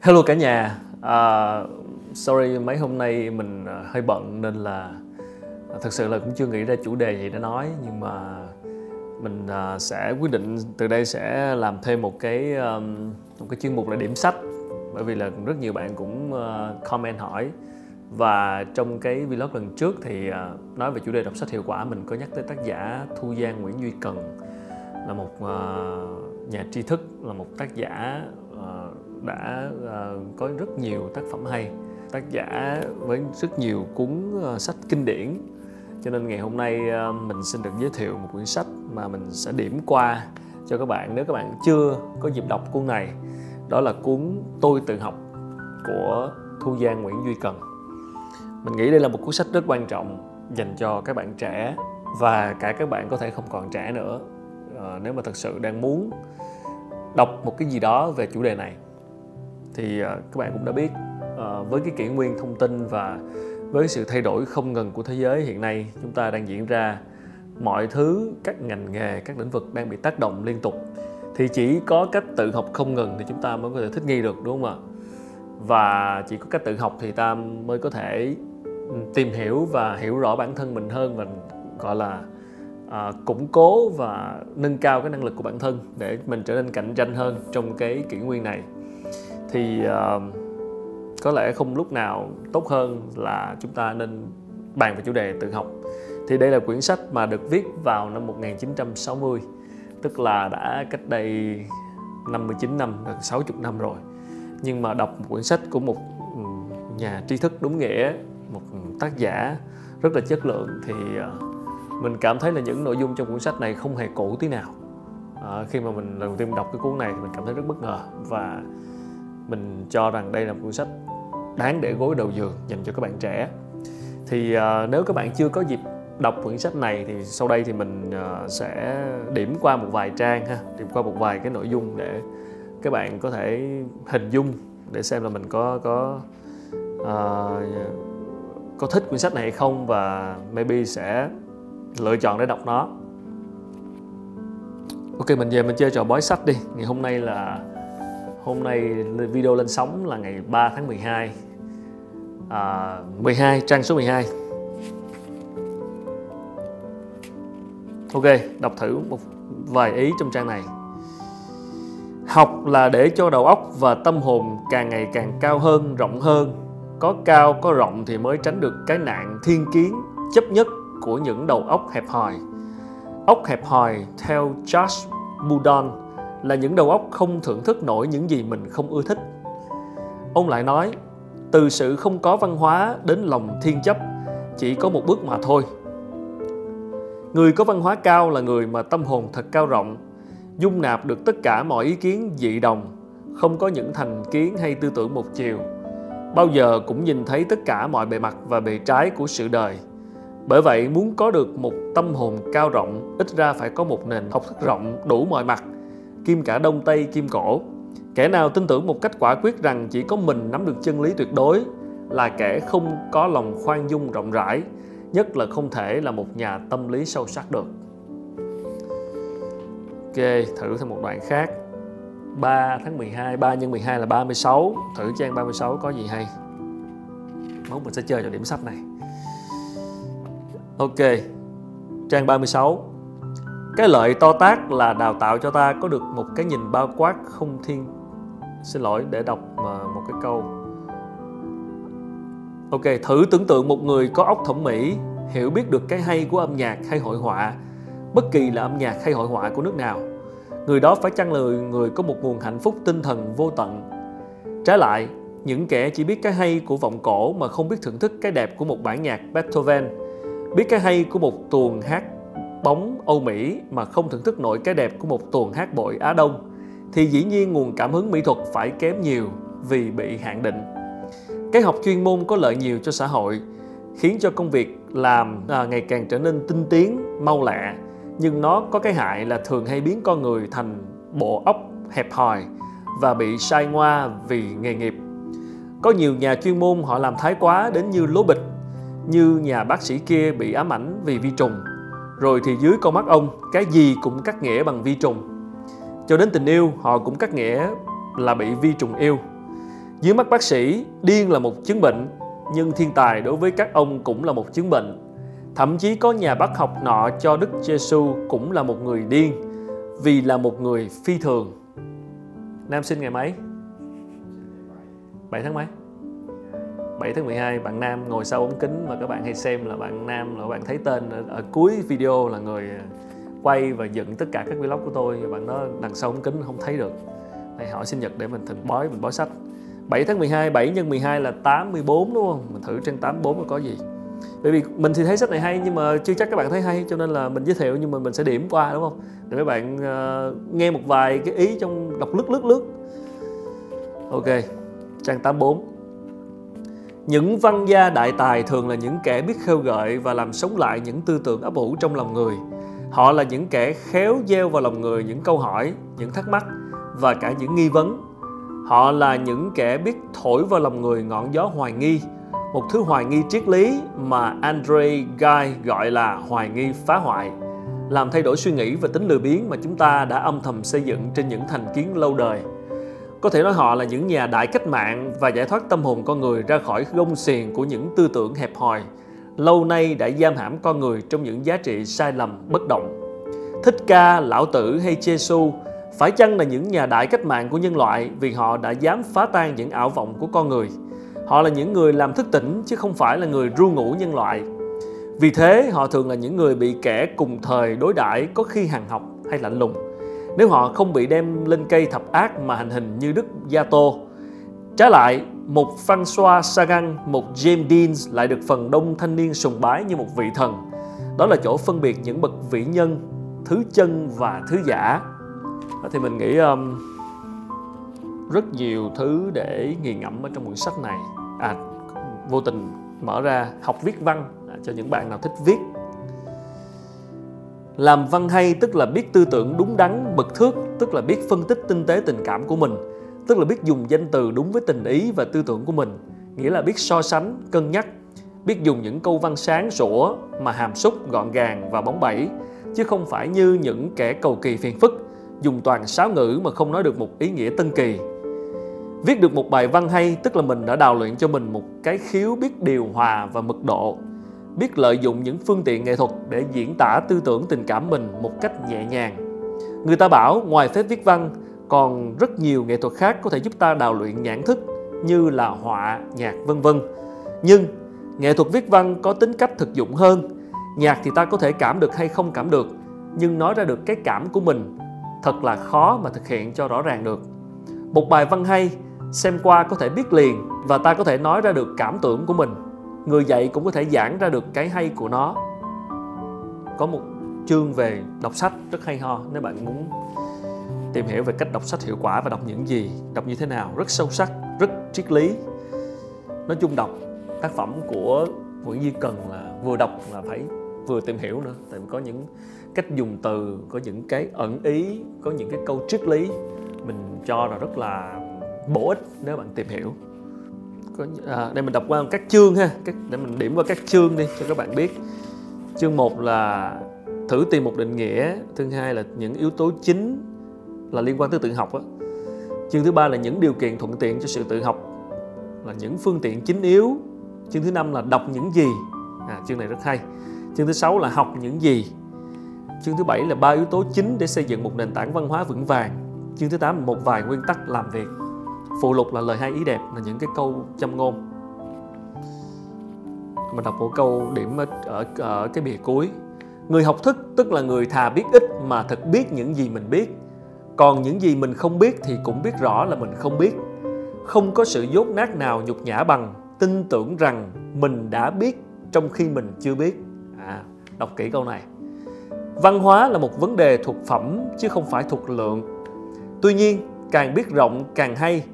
Hello cả nhà. Uh, sorry mấy hôm nay mình à, hơi bận nên là à, thật sự là cũng chưa nghĩ ra chủ đề gì để nói. Nhưng mà mình uh, sẽ quyết định từ đây sẽ làm thêm một cái um, một cái chuyên mục là điểm sách. Bởi vì là rất nhiều bạn cũng uh, comment hỏi. Và trong cái vlog lần trước thì uh, nói về chủ đề đọc sách hiệu quả mình có nhắc tới tác giả Thu Giang Nguyễn Duy Cần. Là một uh, nhà tri thức là một tác giả uh, đã uh, có rất nhiều tác phẩm hay. Tác giả với rất nhiều cuốn uh, sách kinh điển. Cho nên ngày hôm nay uh, mình xin được giới thiệu một quyển sách mà mình sẽ điểm qua cho các bạn nếu các bạn chưa có dịp đọc cuốn này. Đó là cuốn tôi tự học của thu giang nguyễn duy cần. Mình nghĩ đây là một cuốn sách rất quan trọng dành cho các bạn trẻ và cả các bạn có thể không còn trẻ nữa à, nếu mà thật sự đang muốn đọc một cái gì đó về chủ đề này thì ờ, các bạn cũng đã biết ờ, với cái kỷ nguyên thông tin và với sự thay đổi không ngừng của thế giới hiện nay chúng ta đang diễn ra mọi thứ các ngành nghề các lĩnh vực đang bị tác động liên tục. Thì chỉ có cách tự học không ngừng thì chúng ta mới có thể thích nghi được đúng không ạ? Và chỉ có cách tự học thì ta mới có thể ừ, tìm hiểu và hiểu rõ bản thân mình hơn và gọi là à, củng cố và nâng cao cái năng lực của bản thân để mình trở nên cạnh tranh hơn trong cái kỷ nguyên này thì uh, có lẽ không lúc nào tốt hơn là chúng ta nên bàn về chủ đề tự học. Thì đây là quyển sách mà được viết vào năm 1960 tức là đã cách đây 59 năm, gần 60 năm rồi. Nhưng mà đọc một quyển sách của một ừ, nhà tri thức đúng nghĩa một tác giả rất là chất lượng thì ờ, mình cảm thấy là những nội dung trong cuốn sách này không hề cũ tí nào. À, khi mà mình lần đầu tiên đọc cái cuốn này thì mình cảm thấy rất bất ngờ và mình cho rằng đây là một cuốn sách đáng để gối đầu giường dành cho các bạn trẻ. Thì uh, nếu các bạn chưa có dịp đọc quyển sách này thì sau đây thì mình uh, sẽ điểm qua một vài trang ha điểm qua một vài cái nội dung để các bạn có thể hình dung để xem là mình có có uh, có thích quyển sách này hay không và maybe sẽ lựa chọn để đọc nó. Ok mình về mình chơi trò bói sách đi. Ngày hôm nay là hôm nay video lên sóng là ngày 3 tháng 12 à, 12 trang số 12 Ok, đọc thử một vài ý trong trang này. Học là để cho đầu óc và tâm hồn càng ngày càng cao hơn, rộng hơn. Có cao, có rộng thì mới tránh được cái nạn thiên kiến, chấp nhất của những đầu óc hẹp hòi. Óc hẹp hòi theo Josh Budon là những đầu óc không thưởng thức nổi những gì mình không ưa thích. Ông lại nói, từ sự không có văn hóa đến lòng thiên chấp chỉ có một bước mà thôi – Người có văn hóa cao là người mà tâm hồn thật cao rộng, dung nạp được tất cả mọi ý kiến dị đồng, không có những thành kiến hay tư tưởng một chiều. Bao giờ cũng nhìn thấy tất cả mọi bề mặt và bề trái của sự đời. Bởi vậy muốn có được một tâm hồn cao rộng, ít ra phải có một nền học thức rộng đủ mọi mặt, kim cả đông tây kim cổ. Kẻ nào tin tưởng một cách quả quyết rằng chỉ có mình nắm được chân lý tuyệt đối là kẻ không có lòng khoan dung rộng rãi, nhất là không thể là một nhà tâm lý sâu sắc được. Ok, thử thêm một đoạn khác. 3 tháng 12, 3 nhân 12 là 36 Thử trang 36 có gì hay. Mốt mình sẽ chơi cho điểm sách này. Ok Trang 36 cái lợi to tác là đào tạo cho ta có được một cái nhìn bao quát không thiên Xin lỗi để đọc mà một cái câu Ok, thử tưởng tượng một người có óc thẩm mỹ, hiểu biết được cái hay của âm nhạc hay hội họa, bất kỳ là âm nhạc hay hội họa của nước nào. Người đó phải chăng là người có một nguồn hạnh phúc tinh thần vô tận. Trái lại, những kẻ chỉ biết cái hay của vọng cổ mà không biết thưởng thức cái đẹp của một bản nhạc Beethoven, biết cái hay của một tuồng hát bóng Âu Mỹ mà không thưởng thức nổi cái đẹp của một tuần hát bội Á Đông, thì dĩ nhiên nguồn cảm hứng mỹ thuật phải kém nhiều vì bị hạn định. Cái học chuyên môn có lợi nhiều cho xã hội, khiến cho công việc làm à, ngày càng trở nên tinh tiến, mau lẹ. Nhưng nó có cái hại là thường hay biến con người thành bộ óc hẹp hòi và bị sai ngoa vì nghề nghiệp. Có nhiều nhà chuyên môn họ làm thái quá đến như lố bịch, như nhà bác sĩ kia bị ám ảnh vì vi trùng. Rồi thì dưới con mắt ông, cái gì cũng cắt nghĩa bằng vi trùng. Cho đến tình yêu, họ cũng cắt nghĩa là bị vi trùng yêu Dưới mắt bác sĩ, điên là một chứng bệnh, nhưng thiên tài đối với các ông cũng là một chứng bệnh. Thậm chí có nhà bác học nọ cho Đức Giêsu cũng là một người điên vì là một người phi thường. Nam sinh ngày mấy? 7 tháng mấy? 7 tháng 12 bạn Nam ngồi sau ống kính mà các bạn hay xem là bạn Nam là bạn thấy tên ở, ở cuối video là người à, quay và dựng tất cả các vlog của tôi. Và bạn đó đằng sau ống kính không thấy được. Này hỏi sinh nhật để mình thỉnh bói mình bói sách. 7 tháng 12 7 nhân 12 là 84 đúng không? Mình thử trên 84 có gì. Bởi vì mình thì thấy sách này hay nhưng mà chưa chắc các bạn thấy hay cho nên là mình giới thiệu nhưng mà mình sẽ điểm qua đúng không? Để các bạn uh, nghe một vài cái ý trong đọc lướt lướt lướt. Ok trang 84 những văn gia đại tài thường là những kẻ biết khêu gợi và làm sống lại những tư tưởng ấp ủ trong lòng người. Họ là những kẻ khéo gieo vào lòng người những câu hỏi, những thắc mắc và cả những nghi vấn. Họ là những kẻ biết thổi vào lòng người ngọn gió hoài nghi, một thứ hoài nghi triết lý mà Andre Guy gọi là hoài nghi phá hoại, làm thay đổi suy nghĩ và tính lười biếng mà chúng ta đã âm thầm xây dựng trên những thành kiến lâu đời có thể nói họ là những nhà đại cách mạng và giải thoát tâm hồn con người ra khỏi gông xiềng của những tư tưởng hẹp hòi. Lâu nay đã giam hãm con người trong những giá trị sai lầm, bất động. Thích ca, lão tử hay giêsu phải chăng là những nhà đại cách mạng của nhân loại vì họ đã dám phá tan những ảo vọng của con người? Họ là những người làm thức tỉnh chứ không phải là người ru ngủ nhân loại. Vì thế, họ thường là những người bị kẻ cùng thời đối đãi có khi hàng học hay lạnh lùng nếu họ không bị đem lên cây thập ác mà hành hình như Đức Gia Tô. Trái lại, một François Sagan, một James Dean lại được phần đông thanh niên sùng bái như một vị thần. Đó là chỗ phân biệt những bậc vĩ nhân, thứ chân và thứ giả. Thì mình nghĩ um, rất nhiều thứ để nghiền ngẫm ở trong quyển sách này. À, vô tình mở ra học viết văn à, cho những bạn nào thích viết làm văn hay tức là biết tư tưởng đúng đắn, bậc thước, tức là biết phân tích tinh tế tình cảm của mình, tức là biết dùng danh từ đúng với tình ý và tư tưởng của mình, nghĩa là biết so sánh, cân nhắc, biết dùng những câu văn sáng sủa mà hàm xúc, gọn gàng và bóng bẩy, chứ không phải như những kẻ cầu kỳ phiền phức, dùng toàn sáo ngữ mà không nói được một ý nghĩa tân kỳ. Viết được một bài văn hay tức là mình đã đào luyện cho mình một cái khiếu biết điều hòa và mực độ, biết lợi dụng những phương tiện nghệ thuật để diễn tả tư tưởng tình cảm mình một cách nhẹ nhàng. Người ta bảo ngoài phép viết văn còn rất nhiều nghệ thuật khác có thể giúp ta đào luyện nhãn thức như là họa, nhạc vân vân. Nhưng nghệ thuật viết văn có tính cách thực dụng hơn. Nhạc thì ta có thể cảm được hay không cảm được, nhưng nói ra được cái cảm của mình thật là khó mà thực hiện cho rõ ràng được. Một bài văn hay xem qua có thể biết liền và ta có thể nói ra được cảm tưởng của mình người dạy cũng có thể giảng ra được cái hay của nó. Có một chương về đọc sách rất hay ho, nếu bạn muốn tìm hiểu về cách đọc sách hiệu quả và đọc những gì, đọc như thế nào, rất sâu sắc, rất triết lý. Nói chung đọc tác phẩm của Nguyễn Duy Cần là vừa đọc là phải vừa tìm hiểu nữa, tại vì có những cách dùng từ, có những cái ẩn ý, có những cái câu triết lý mình cho là rất là bổ ích nếu bạn tìm hiểu có à, đây mình đọc qua các chương ha các để mình điểm qua các chương đi cho các bạn biết. Chương 1 là thử tìm một định nghĩa thứ hai là những yếu tố chính là liên quan tới tự học đó. chương thứ ba là những điều kiện thuận tiện cho sự tự học là những phương tiện chính yếu. Chương thứ năm là đọc những gì? À, chương này rất hay. Chương thứ sáu là học những gì? Chương thứ bảy là ba yếu tố chính để xây dựng một nền tảng văn hóa vững vàng. Chương thứ tám là một vài nguyên tắc làm việc phụ lục là lời hay ý đẹp là những cái câu châm ngôn. Mình đọc một câu điểm ở, ở, ở cái bìa cuối. Người học thức tức là người thà biết ít mà thật biết những gì mình biết. Còn những gì mình không biết thì cũng biết rõ là mình không biết. Không có sự dốt nát nào nhục nhã bằng tin tưởng rằng mình đã biết trong khi mình chưa biết. À đọc kỹ câu này. Văn hóa là một vấn đề thuộc phẩm chứ không phải thuộc lượng. Tuy nhiên càng biết rộng càng hay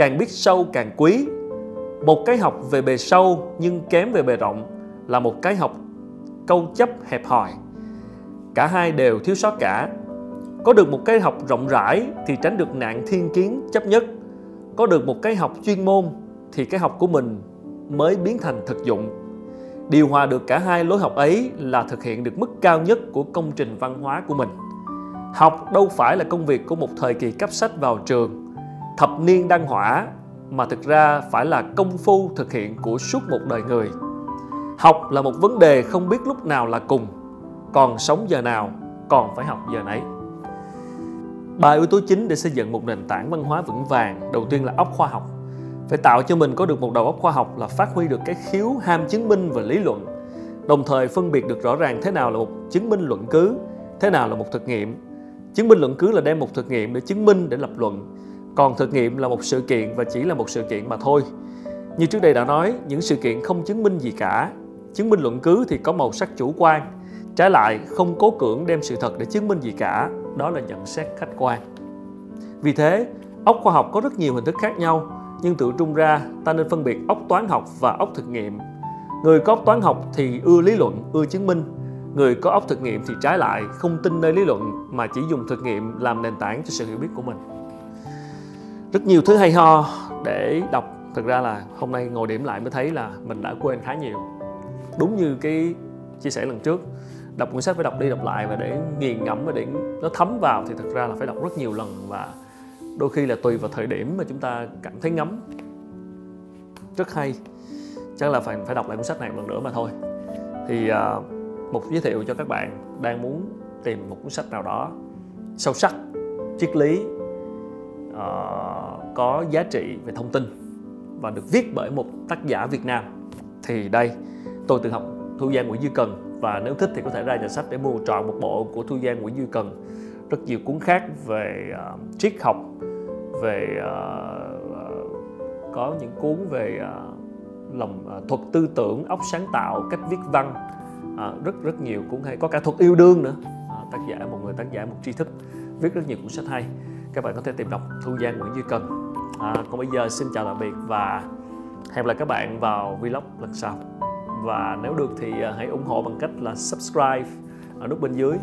càng biết sâu càng quý. Một cái học về bề sâu nhưng kém về bề rộng là một cái học câu chấp hẹp hòi. Cả hai đều thiếu sót cả. Có được một cái học rộng rãi thì tránh được nạn thiên kiến chấp nhất. Có được một cái học chuyên môn thì cái học của mình mới biến thành thực dụng. Điều hòa được cả hai lối học ấy là thực hiện được mức cao nhất của công trình văn hóa của mình. Học đâu phải là công việc của một thời kỳ cấp sách vào trường thập niên đăng hỏa, mà thực ra phải là công phu thực hiện của suốt một đời người. Học là một vấn đề không biết lúc nào là cùng, còn sống giờ nào còn phải học giờ nấy. Ba yếu tố chính để xây dựng một nền tảng văn hóa vững vàng, đầu tiên là óc khoa học. Phải tạo cho mình có được một đầu óc khoa học là phát huy được cái khiếu ham chứng minh và lý luận, đồng thời phân biệt được rõ ràng thế nào là một chứng minh luận cứ, thế nào là một thực nghiệm. Chứng minh luận cứ là đem một thực nghiệm để chứng minh, để lập luận còn thực nghiệm là một sự kiện và chỉ là một sự kiện mà thôi. Như trước đây đã nói, những sự kiện không chứng minh gì cả. Chứng minh luận cứ thì có màu sắc chủ quan. Trái lại, không cố cưỡng đem sự thật để chứng minh gì cả. Đó là nhận xét khách quan. Vì thế ốc khoa học có rất nhiều hình thức khác nhau, nhưng tự trung ra, ta nên phân biệt ốc toán học và ốc thực nghiệm. Người có ốc toán học thì ưa lý luận, ưa chứng minh. Người có ốc thực nghiệm thì trái lại, không tin nơi lý luận mà chỉ dùng thực nghiệm làm nền tảng cho sự hiểu biết của mình rất nhiều thứ hay ho để đọc. Thực ra là hôm nay ngồi điểm lại mới thấy là mình đã quên khá nhiều. Đúng như cái chia sẻ lần trước đọc cuốn sách phải đọc đi đọc lại và để nghiền ngẫm và để nó thấm vào thì thực ra là phải đọc rất nhiều lần và đôi khi là tùy vào thời điểm mà chúng ta cảm thấy ngấm. Rất hay. Chắc là phải phải đọc lại cuốn sách này một lần nữa mà thôi. Thì à, uh, một giới thiệu cho các bạn đang muốn tìm một cuốn sách nào đó sâu sắc triết lý uh, có giá trị về thông tin và được viết bởi một tác giả Việt Nam. Thì đây tôi tự học Thu Giang Nguyễn Duy Cần và nếu thích thì có thể ra nhà sách để mua trọn một bộ của Thu Giang Nguyễn Duy Cần. Rất nhiều cuốn khác về uh, triết học về uh, uh, có những cuốn về uh, lòng uh, thuật tư tưởng óc sáng tạo cách viết văn. Uh, rất rất nhiều cuốn hay. Có cả thuật yêu đương nữa. Uh, tác giả một người tác giả một tri thức. Viết rất nhiều cuốn sách hay các bạn có thể tìm đọc Thu Giang Nguyễn Duy Cần. À, còn bây giờ xin chào tạm biệt và hẹn gặp lại các bạn vào vlog lần sau. Và nếu được thì à, hãy ủng hộ bằng cách là subscribe ở nút bên dưới.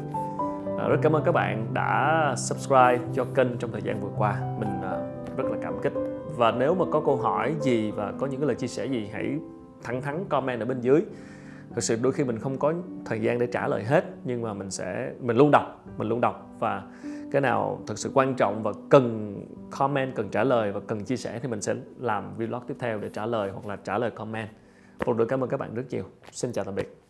À, rất cảm ơn các bạn đã subscribe cho kênh trong thời gian vừa qua. Mình à, rất là cảm kích. Và nếu mà có câu hỏi gì và có những cái lời chia sẻ gì hãy thẳng thắn comment ở bên dưới. Thực sự đôi khi mình không có thời gian để trả lời hết nhưng mà mình sẽ mình luôn đọc mình luôn đọc. Và cái nào thực sự quan trọng và cần comment, cần trả lời và cần chia sẻ thì mình sẽ làm vlog tiếp theo để trả lời hoặc là trả lời comment. Một lần cảm ơn các bạn rất nhiều. Xin chào tạm biệt.